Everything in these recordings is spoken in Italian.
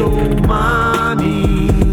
umani.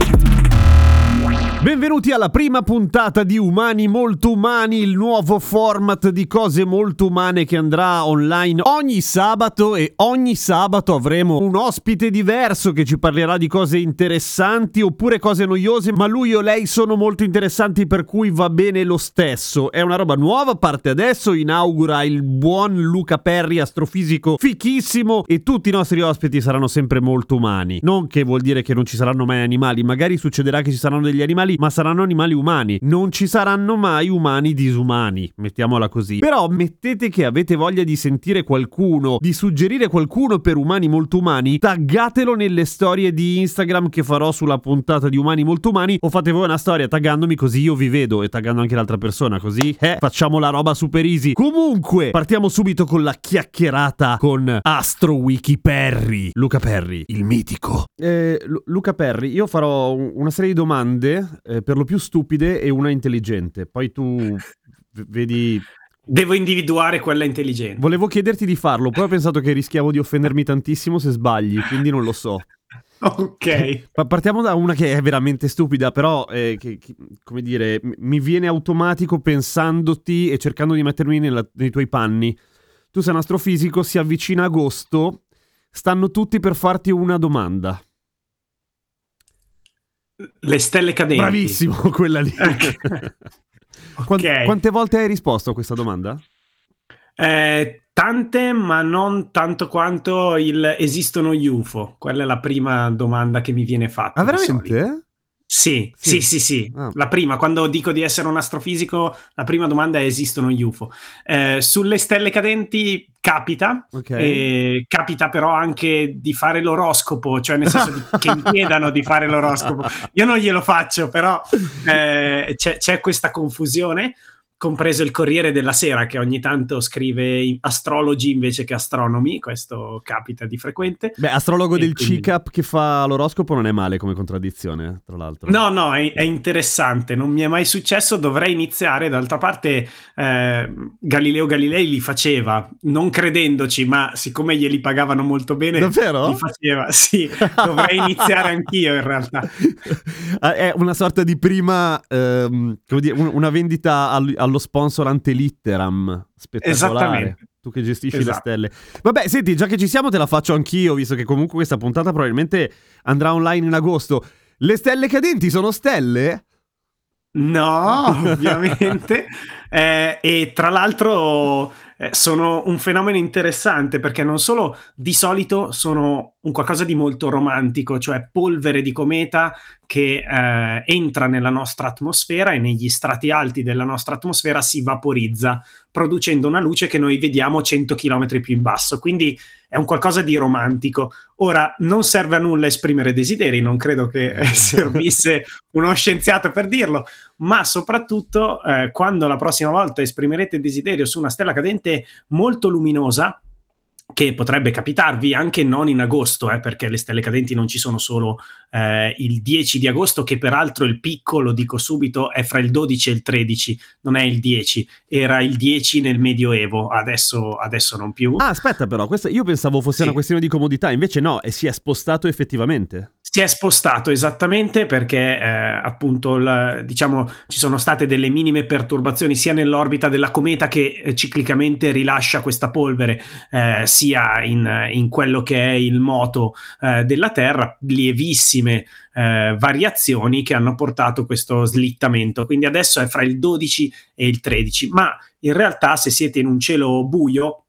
Benvenuti alla prima puntata di Umani Molto Umani, il nuovo format di cose molto umane che andrà online ogni sabato e ogni sabato avremo un ospite diverso che ci parlerà di cose interessanti oppure cose noiose, ma lui o lei sono molto interessanti per cui va bene lo stesso. È una roba nuova, parte adesso, inaugura il buon Luca Perri, astrofisico fichissimo e tutti i nostri ospiti saranno sempre molto umani. Non che vuol dire che non ci saranno mai animali, magari succederà che ci saranno degli animali ma saranno animali umani. Non ci saranno mai umani disumani, mettiamola così. Però mettete che avete voglia di sentire qualcuno, di suggerire qualcuno per umani molto umani, taggatelo nelle storie di Instagram che farò sulla puntata di umani molto umani o fate voi una storia taggandomi così io vi vedo e taggando anche l'altra persona così eh, facciamo la roba super easy. Comunque, partiamo subito con la chiacchierata con Astro Wiki Perry. Luca Perry, il mitico. Eh, Lu- Luca Perry, io farò un- una serie di domande eh, per lo più stupide e una intelligente. Poi tu vedi. Devo individuare quella intelligente. Volevo chiederti di farlo, poi ho pensato che rischiavo di offendermi tantissimo se sbagli, quindi non lo so. Ok. Pa- Partiamo da una che è veramente stupida, però, eh, che- che- come dire, mi viene automatico pensandoti e cercando di mettermi nella- nei tuoi panni. Tu sei un astrofisico, si avvicina agosto, stanno tutti per farti una domanda. Le stelle cadenti. Bravissimo, quella lì. Ok. Quan- Ok. Quante volte hai risposto a questa domanda? Eh, tante, ma non tanto quanto il esistono gli UFO. Quella è la prima domanda che mi viene fatta. Ah, veramente? Sì, Sì. sì, sì, sì. Ah. La prima, quando dico di essere un astrofisico, la prima domanda è esistono gli UFO. Eh, sulle stelle cadenti capita, Ok. e capita però anche di fare l'oroscopo, cioè nel senso di- che mi chiedano di fare l'oroscopo. Io non glielo faccio, però eh, c'è, c'è questa confusione, compreso il Corriere della Sera che ogni tanto scrive astrologi invece che astronomi, questo capita di frequente. Beh, astrologo E del quindi- CICAP che fa l'oroscopo non è male come contraddizione, tra l'altro. No, no, è, è interessante, non mi è mai successo, dovrei iniziare, d'altra parte eh, Galileo Galilei li faceva, non credendoci, ma siccome glieli pagavano molto bene, Davvero? li faceva, sì, dovrei iniziare anch'io in realtà. Ah, è una sorta di prima, ehm, come dire, un- una vendita al- allo sponsor antelitteram. Spettacolare. Esattamente. Tu che gestisci le Esatto. stelle. Vabbè, senti, già che ci siamo te la faccio anch'io, visto che comunque questa puntata probabilmente andrà online in agosto. Le stelle cadenti sono stelle? No, ovviamente. Eh, e tra l'altro eh, sono un fenomeno interessante perché non solo di solito sono un qualcosa di molto romantico, cioè polvere di cometa che eh, entra nella nostra atmosfera e negli strati alti della nostra atmosfera si vaporizza, producendo una luce che noi vediamo 100 km più in basso. Quindi è un qualcosa di romantico. Ora, non serve a nulla esprimere desideri, non credo che eh, servisse uno scienziato per dirlo, ma soprattutto eh, quando la prossima volta esprimerete desiderio su una stella cadente molto luminosa, che potrebbe capitarvi anche non in agosto, eh, perché le stelle cadenti non ci sono solo eh, il 10 di agosto, che peraltro il picco, lo dico subito, è fra il 12 e il 13, non è il 10, era il 10 nel Medioevo, adesso, adesso non più. Ah, aspetta però, questa, io pensavo fosse Sì. una questione di comodità, invece no, e si è spostato effettivamente. Si è spostato esattamente perché eh, appunto il- diciamo ci sono state delle minime perturbazioni sia nell'orbita della cometa che eh, ciclicamente rilascia questa polvere eh, sia in, in quello che è il moto eh, della Terra, lievissime eh, variazioni che hanno portato questo slittamento. Quindi adesso è fra il 12 e il 13, ma in realtà se siete in un cielo buio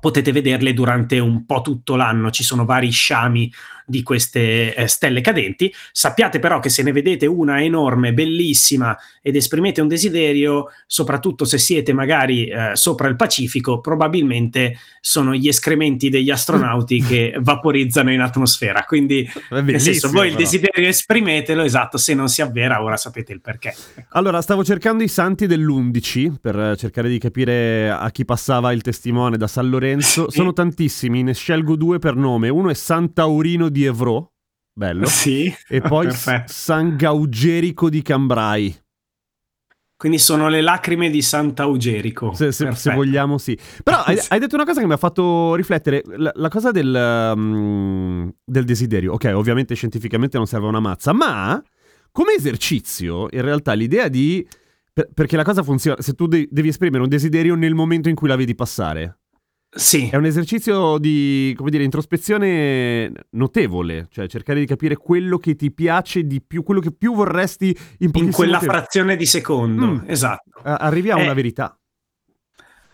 potete vederle durante un po' tutto l'anno, ci sono vari sciami di queste eh, stelle cadenti. Sappiate però che se ne vedete una enorme, bellissima ed esprimete un desiderio, soprattutto se siete magari eh, sopra il Pacifico, probabilmente sono gli escrementi degli astronauti che vaporizzano in atmosfera. Quindi, nel senso, voi il desiderio esprimetelo, esatto, se non si avvera, ora sapete il perché. Allora, stavo cercando i santi dell'11 per cercare di capire a chi passava il testimone da San Lorenzo. Sono tantissimi, ne scelgo due per nome. Uno è Sant'Aurino di Evrò, bello. Sì. E poi San Gaugerico di Cambrai. Quindi sono le lacrime di Sant'Augerico. Se, se, se vogliamo, sì. Però hai, hai, detto una cosa che mi ha fatto riflettere. La, la cosa del, um, del, desiderio. Ok, ovviamente scientificamente non serve una mazza, ma come esercizio, in realtà l'idea di... Per, perché la cosa funziona, se tu de- devi esprimere un desiderio nel momento in cui la vedi passare. Sì. È un esercizio di, come dire, introspezione notevole, cioè cercare di capire quello che ti piace di più, quello che più vorresti in In quella tempo. frazione di secondo, mm. esatto. Arrivi a una eh, verità.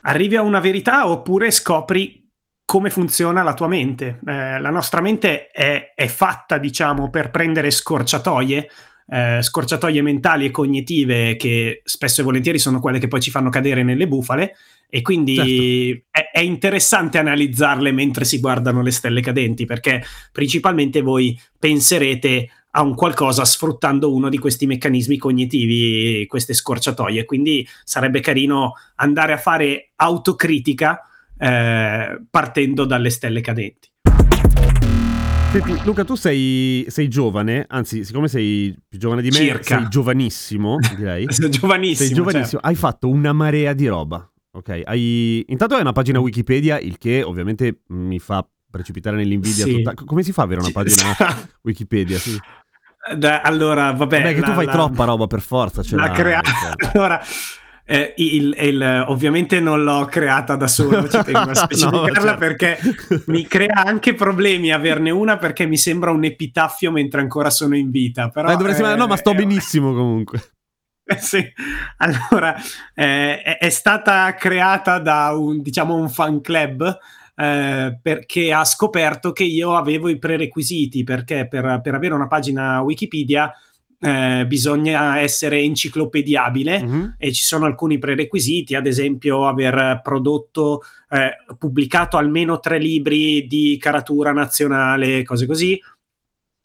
Arrivi a una verità oppure scopri come funziona la tua mente. Eh, la nostra mente è, è, fatta, diciamo, per prendere scorciatoie, eh, scorciatoie mentali e cognitive che spesso e volentieri sono quelle che poi ci fanno cadere nelle bufale e quindi certo. è, è, interessante analizzarle mentre si guardano le stelle cadenti, perché principalmente voi penserete a un qualcosa sfruttando uno di questi meccanismi cognitivi, queste scorciatoie. Quindi sarebbe carino andare a fare autocritica eh, partendo dalle stelle cadenti. Senti, Luca, tu sei, sei, giovane, anzi, siccome sei più giovane di me, Circa. sei giovanissimo, direi. sei giovanissimo. Sei giovanissimo, certo. hai fatto una marea di roba. Ok, hai... intanto hai una pagina Wikipedia, il che ovviamente mi fa precipitare nell'invidia sì. tutta. Come si fa ad avere una pagina Wikipedia? Sì. Da, allora, vabbè. Vabbè, che la, tu fai la, troppa roba per forza. Ce la crea... Cioè. allora, eh, il, il, ovviamente non l'ho creata da solo, ci tengo a specificarla no, certo. perché mi crea anche problemi averne una perché mi sembra un epitaffio mentre ancora sono in vita. Però, eh, eh, no, ma sto benissimo comunque. Sì, allora eh, è, è, stata creata da un, diciamo, un fan club eh, perché ha scoperto che io avevo i prerequisiti perché per, per avere una pagina Wikipedia eh, bisogna essere enciclopediabile mm-hmm. e ci sono alcuni prerequisiti, ad esempio aver prodotto, eh, pubblicato almeno tre libri di caratura nazionale, cose così.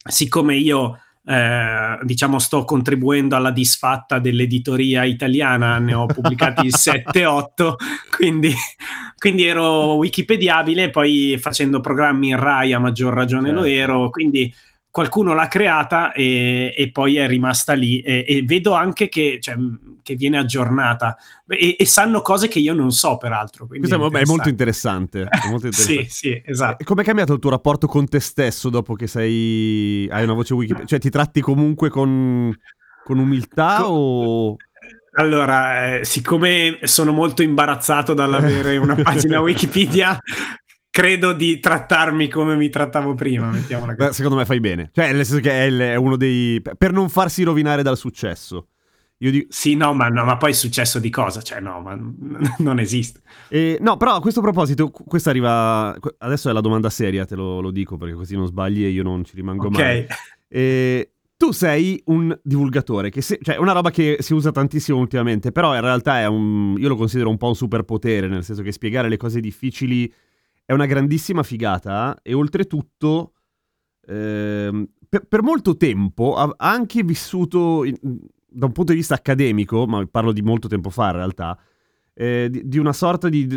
Siccome io eh, diciamo sto contribuendo alla disfatta dell'editoria italiana, ne ho pubblicati 7-8, quindi, quindi, ero wikipediabile, poi facendo programmi in Rai a maggior ragione certo. lo ero, quindi qualcuno l'ha creata e, e, poi è rimasta lì e, e vedo anche che, cioè, che viene aggiornata e, e, sanno cose che io non so peraltro. Questo è, è, molto interessante. È molto interessante. sì, sì, esatto. Come è cambiato il tuo rapporto con te stesso dopo che sei, hai una voce Wikipedia? Cioè ti tratti comunque con, con umiltà con... o... Allora, eh, siccome sono molto imbarazzato dall'avere una pagina Wikipedia, credo di trattarmi come mi trattavo prima. Mettiamola così. Beh, secondo me fai bene. Cioè, nel senso che è, uno dei. per non farsi rovinare dal successo. Io dico... Sì, no ma, no, ma poi è successo di cosa? Cioè, no, ma non esiste. E, no, però a questo proposito, questa arriva. Adesso è la domanda seria, te lo, lo dico perché così non sbagli e io non ci rimango okay. mai. E, tu sei un divulgatore, che se, cioè una roba che si usa tantissimo ultimamente, però in realtà è un. Io lo considero un po' un superpotere, nel senso che spiegare le cose difficili è una grandissima figata e oltretutto eh, per, per, molto tempo ha anche vissuto in, da un punto di vista accademico, ma parlo di molto tempo fa in realtà, eh, di, di, una sorta di, di...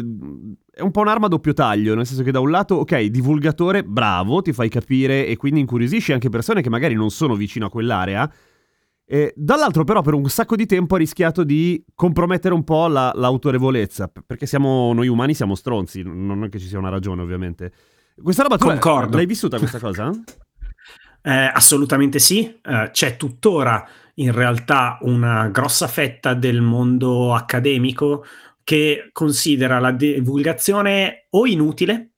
è un po' un'arma a doppio taglio, nel senso che da un lato, ok, divulgatore, bravo, ti fai capire e quindi incuriosisci anche persone che magari non sono vicino a quell'area, e dall'altro però per un sacco di tempo ha rischiato di compromettere un po' la, l'autorevolezza, perché siamo, noi umani siamo stronzi, non è che ci sia una ragione ovviamente. Questa roba Concordo. l'hai vissuta questa cosa? eh, assolutamente sì, eh, c'è tuttora in realtà una grossa fetta del mondo accademico che considera la divulgazione o inutile,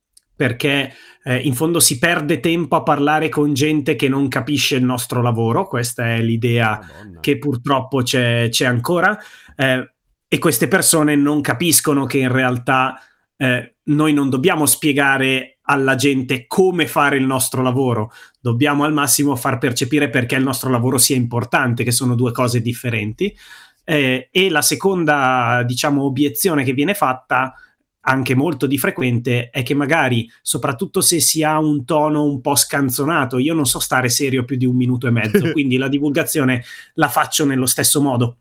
perché eh, in fondo si perde tempo a parlare con gente che non capisce il nostro lavoro, questa è l'idea Madonna. che purtroppo c'è, c'è ancora, eh, e queste persone non capiscono che in realtà eh, noi non dobbiamo spiegare alla gente come fare il nostro lavoro, dobbiamo al massimo far percepire perché il nostro lavoro sia importante, che sono due cose differenti. Eh, e la seconda, diciamo, obiezione che viene fatta anche molto di frequente è che magari, soprattutto se si ha un tono un po' scanzonato, io non so stare serio più di un minuto e mezzo, quindi la divulgazione la faccio nello stesso modo.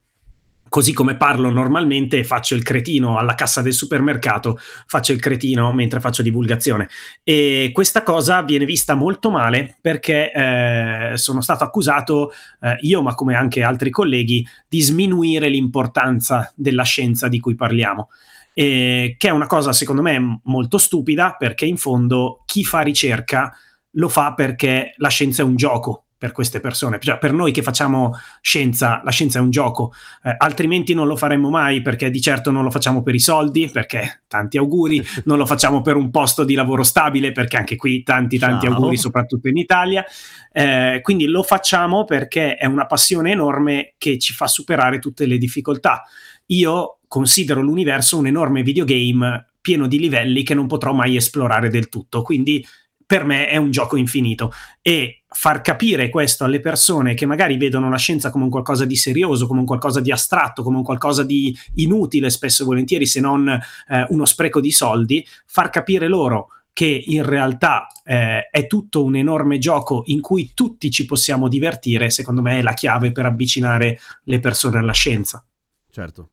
Così come parlo normalmente, faccio il cretino alla cassa del supermercato, faccio il cretino mentre faccio divulgazione. E questa cosa viene vista molto male perché eh, sono stato accusato, eh, io ma come anche altri colleghi, di sminuire l'importanza della scienza di cui parliamo eh, che è una cosa secondo me molto stupida perché in fondo chi fa ricerca lo fa perché la scienza è un gioco per queste persone, cioè per noi che facciamo scienza, la scienza è un gioco, eh, altrimenti non lo faremmo mai perché di certo non lo facciamo per i soldi, perché tanti auguri, non lo facciamo per un posto di lavoro stabile, perché anche qui tanti tanti Ciao. auguri, soprattutto in Italia, eh, quindi lo facciamo perché è una passione enorme che ci fa superare tutte le difficoltà. Io considero l'universo un enorme videogame pieno di livelli che non potrò mai esplorare del tutto. Quindi per me è un gioco infinito e far capire questo alle persone che magari vedono la scienza come un qualcosa di serioso, come un qualcosa di astratto, come un qualcosa di inutile spesso e volentieri se non eh, uno spreco di soldi, far capire loro che in realtà eh, è tutto un enorme gioco in cui tutti ci possiamo divertire, secondo me è la chiave per avvicinare le persone alla scienza. Certo.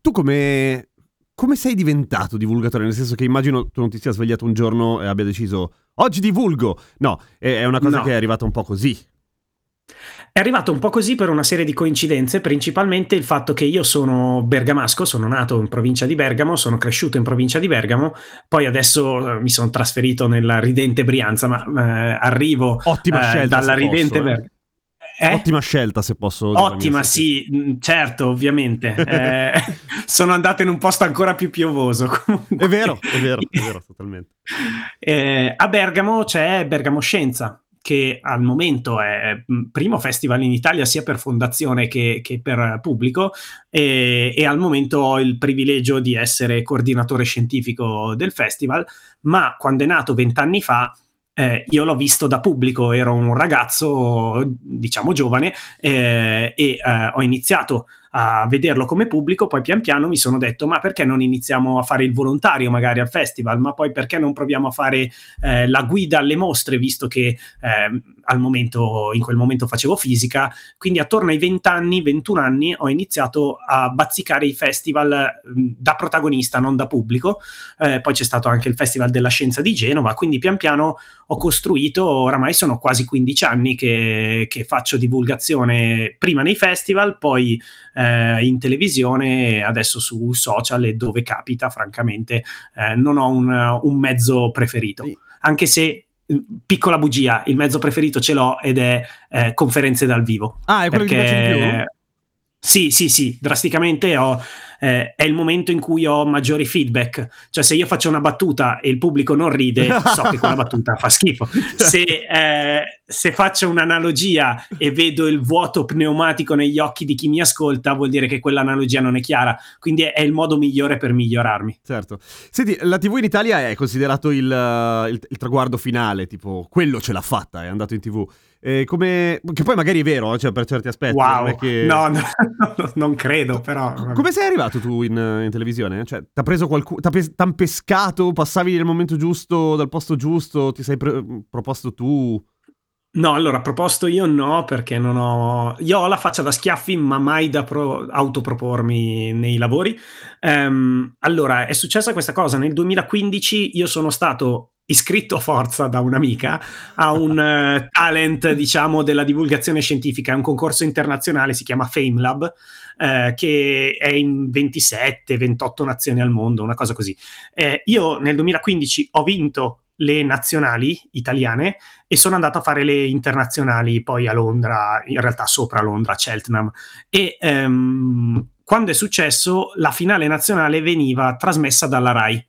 Tu come, come sei diventato divulgatore? Nel senso che immagino tu non ti sia svegliato un giorno e abbia deciso oggi divulgo. No, è, una cosa no. che è arrivata un po' così. È arrivato un po' così per una serie di coincidenze, principalmente il fatto che io sono bergamasco, sono nato in provincia di Bergamo, sono cresciuto in provincia di Bergamo, poi adesso eh, mi sono trasferito nella ridente Brianza, ma eh, arrivo eh, dalla ridente posso, Bergamo. Eh? Ottima scelta, se posso dire. Ottima, sì, mm, certo, ovviamente. eh, sono andato in un posto ancora più piovoso. Comunque. È vero, è vero, è vero, totalmente. Eh, a Bergamo c'è Bergamo Scienza, che al momento è il mm, primo festival in Italia sia per fondazione che, che per pubblico e, e, al momento ho il privilegio di essere coordinatore scientifico del festival, ma quando è nato vent'anni fa eh, io l'ho visto da pubblico, ero un ragazzo, diciamo giovane, eh, e eh, ho iniziato a vederlo come pubblico, poi pian piano mi sono detto ma perché non iniziamo a fare il volontario magari al festival, ma poi perché non proviamo a fare eh, la guida alle mostre, visto che eh, al momento, in quel momento facevo fisica, quindi attorno ai 20 anni, 21 anni ho iniziato a bazzicare i festival da protagonista, non da pubblico, eh, poi c'è stato anche il Festival della Scienza di Genova, quindi pian piano ho costruito, oramai sono quasi 15 anni che, che faccio divulgazione prima nei festival, poi in televisione adesso su social e dove capita, francamente, eh, non ho un, un mezzo preferito. Anche se piccola bugia, il mezzo preferito ce l'ho ed è eh, conferenze dal vivo. Ah, è quello perché... che piace di più? Sì, sì, sì, drasticamente ho, eh, è il momento in cui ho maggiori feedback. Cioè, se io faccio una battuta e il pubblico non ride, so che quella battuta fa schifo. Se, eh, se, faccio un'analogia e vedo il vuoto pneumatico negli occhi di chi mi ascolta, vuol dire che quell'analogia non è chiara. Quindi è, è il modo migliore per migliorarmi. Certo. Senti, la TV in Italia è considerato il, il, il traguardo finale, tipo, quello ce l'ha fatta, è andato in TV. Eh, come... Che poi magari è vero, cioè per certi aspetti. Wow, che... no, no, non credo, però. Come sei arrivato tu in, in televisione? Cioè, t'ha preso qualcuno, t'ha pes- pescato, passavi nel momento giusto, dal posto giusto, ti sei pre- proposto tu? No, allora, proposto io no, perché non ho... Io ho la faccia da schiaffi, ma mai da pro... autopropormi nei lavori. Um, allora, è successa questa cosa. Nel 2015 io sono stato iscritto a forza da un'amica a un uh, talent, diciamo, della divulgazione scientifica, è un concorso internazionale, si chiama FameLab, uh, che è in 27-28 nazioni al mondo, una cosa così. Eh, io nel 2015 ho vinto le nazionali italiane e sono andato a fare le internazionali poi a Londra, in realtà sopra Londra, a Cheltenham. E um, quando è successo, la finale nazionale veniva trasmessa dalla RAI,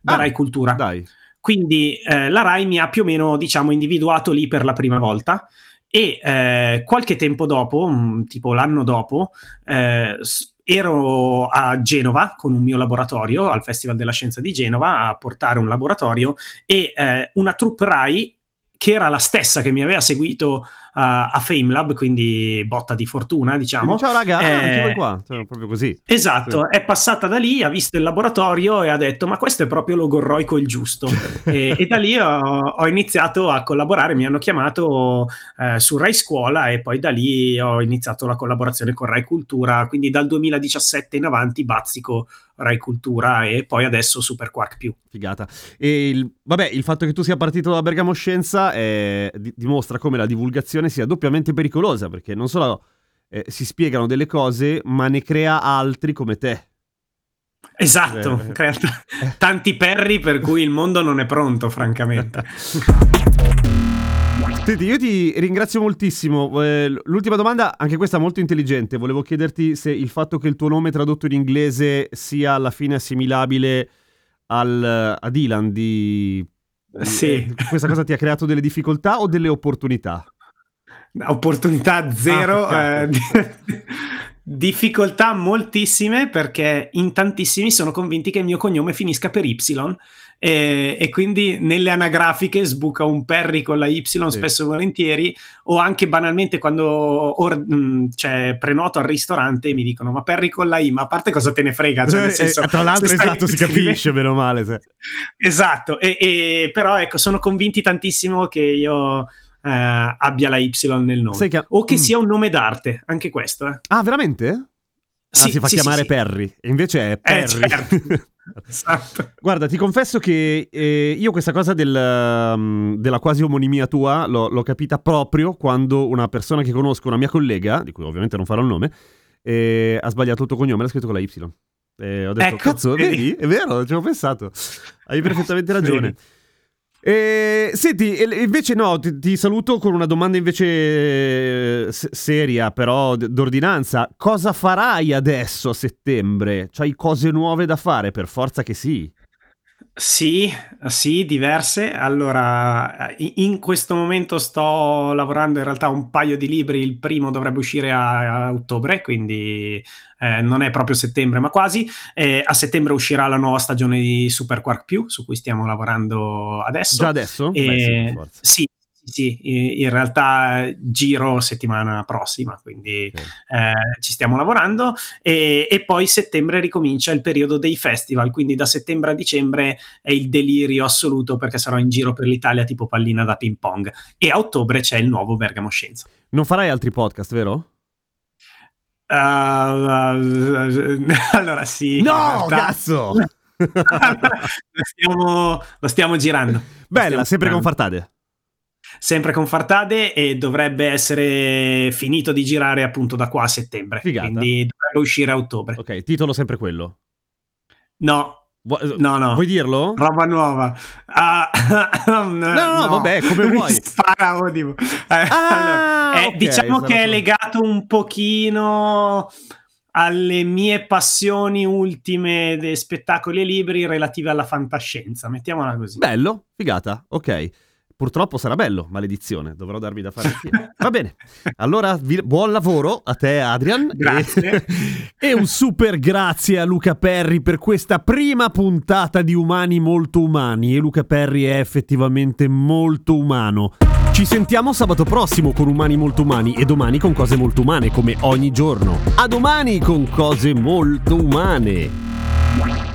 da ah, RAI Cultura. Dai. Quindi eh, la RAI mi ha più o meno, diciamo, individuato lì per la prima volta e eh, qualche tempo dopo, mh, mm, tipo l'anno dopo, eh, ero a Genova con un mio laboratorio al Festival della Scienza di Genova a portare un laboratorio e eh, una troupe RAI che era la stessa che mi aveva seguito a FameLab, quindi botta di fortuna, diciamo. Ciao raga, eh, qua, cioè, proprio così. Esatto, sì. è passata da lì, ha visto il laboratorio e ha detto ma questo è proprio logorroico il giusto. e, e, da lì ho, ho, iniziato a collaborare, mi hanno chiamato eh, su Rai Scuola e poi da lì ho iniziato la collaborazione con Rai Cultura, quindi dal 2017 in avanti bazzico Rai Cultura e poi adesso Super Quark più. Figata. E il, vabbè, il fatto che tu sia partito da Bergamo Scienza eh, di, dimostra come la divulgazione sia doppiamente pericolosa, perché non solo eh, si spiegano delle cose, ma ne crea altri come te. Esatto, eh, crea t- tanti perri per cui il mondo non è pronto, francamente. Senti, io ti ringrazio moltissimo. Eh, l'ultima domanda, anche questa molto intelligente. Volevo chiederti se il fatto che il tuo nome tradotto in inglese sia alla fine assimilabile al, a Dylan di... Sì. Eh, questa cosa ti ha creato delle difficoltà o delle opportunità? Opportunità zero. Ah, eh, difficoltà moltissime perché in tantissimi sono convinti che il mio cognome finisca per Y e, e, quindi nelle anagrafiche sbuca un Perry con la Y sì. spesso e volentieri o anche banalmente quando or, mh, mm, cioè, prenoto al ristorante mi dicono ma Perry con la I ma a parte cosa te ne frega cioè, eh, senso, eh, tra l'altro esatto si capisce meno male se. esatto e, e, però ecco sono convinti tantissimo che io abbia la Y nel nome. Che... O che mm. sia un nome d'arte, anche questo. Eh. Ah, veramente? Ah, sì, ah, si fa sì, chiamare sì, Perry, e invece è eh, Perry. Eh, certo. Esatto. Guarda, ti confesso che eh, io questa cosa del, um, della quasi omonimia tua l'ho, l'ho, capita proprio quando una persona che conosco, una mia collega, di cui ovviamente non farò il nome, eh, ha sbagliato il tuo cognome, l'ha scritto con la Y. E ho detto, ecco, cazzo, vedi? È vero, ci ho pensato. Hai perfettamente ragione. E, senti, invece no, ti, ti, saluto con una domanda invece s- seria, però d'ordinanza. Cosa farai adesso a settembre? C'hai cose nuove da fare? Per forza che sì. Sì, sì, diverse. Allora, in questo momento sto lavorando in realtà un paio di libri, il primo dovrebbe uscire a, a ottobre, quindi eh, non è proprio settembre, ma quasi. Eh, a settembre uscirà la nuova stagione di Super Quark Più, su cui stiamo lavorando adesso. Già adesso? E, Beh, sì, sì, sì, in realtà giro settimana prossima, quindi okay. eh, ci stiamo lavorando e, e, poi settembre ricomincia il periodo dei festival, quindi da settembre a dicembre è il delirio assoluto perché sarò in giro per l'Italia tipo pallina da ping pong e a ottobre c'è il nuovo Bergamo Scienza. Non farai altri podcast, vero? Uh, allora sì. No, realtà... cazzo! lo, stiamo, lo, stiamo, girando. Bella, stiamo sempre girando. con Fartade sempre con Fartade e dovrebbe essere finito di girare appunto da qua a settembre. Figata. Quindi dovrebbe uscire a ottobre. Ok, titolo sempre quello. No. No, no. Vuoi dirlo? Roba nuova. Uh, no, no, no, vabbè, come vuoi. Spara, oddio. Eh, ah, allora, eh, okay, diciamo che è legato un pochino alle mie passioni ultime dei spettacoli e libri relative alla fantascienza, mettiamola così. Bello, figata, ok. Purtroppo sarà bello, maledizione, dovrò darvi da fare insieme. Va bene, allora vi, buon lavoro a te Adrian. Grazie. E, e un super grazie a Luca Perri per questa prima puntata di Umani molto umani. E Luca Perri è effettivamente molto umano. Ci sentiamo sabato prossimo con Umani molto umani e domani con cose molto umane come ogni giorno. A domani con cose molto umane.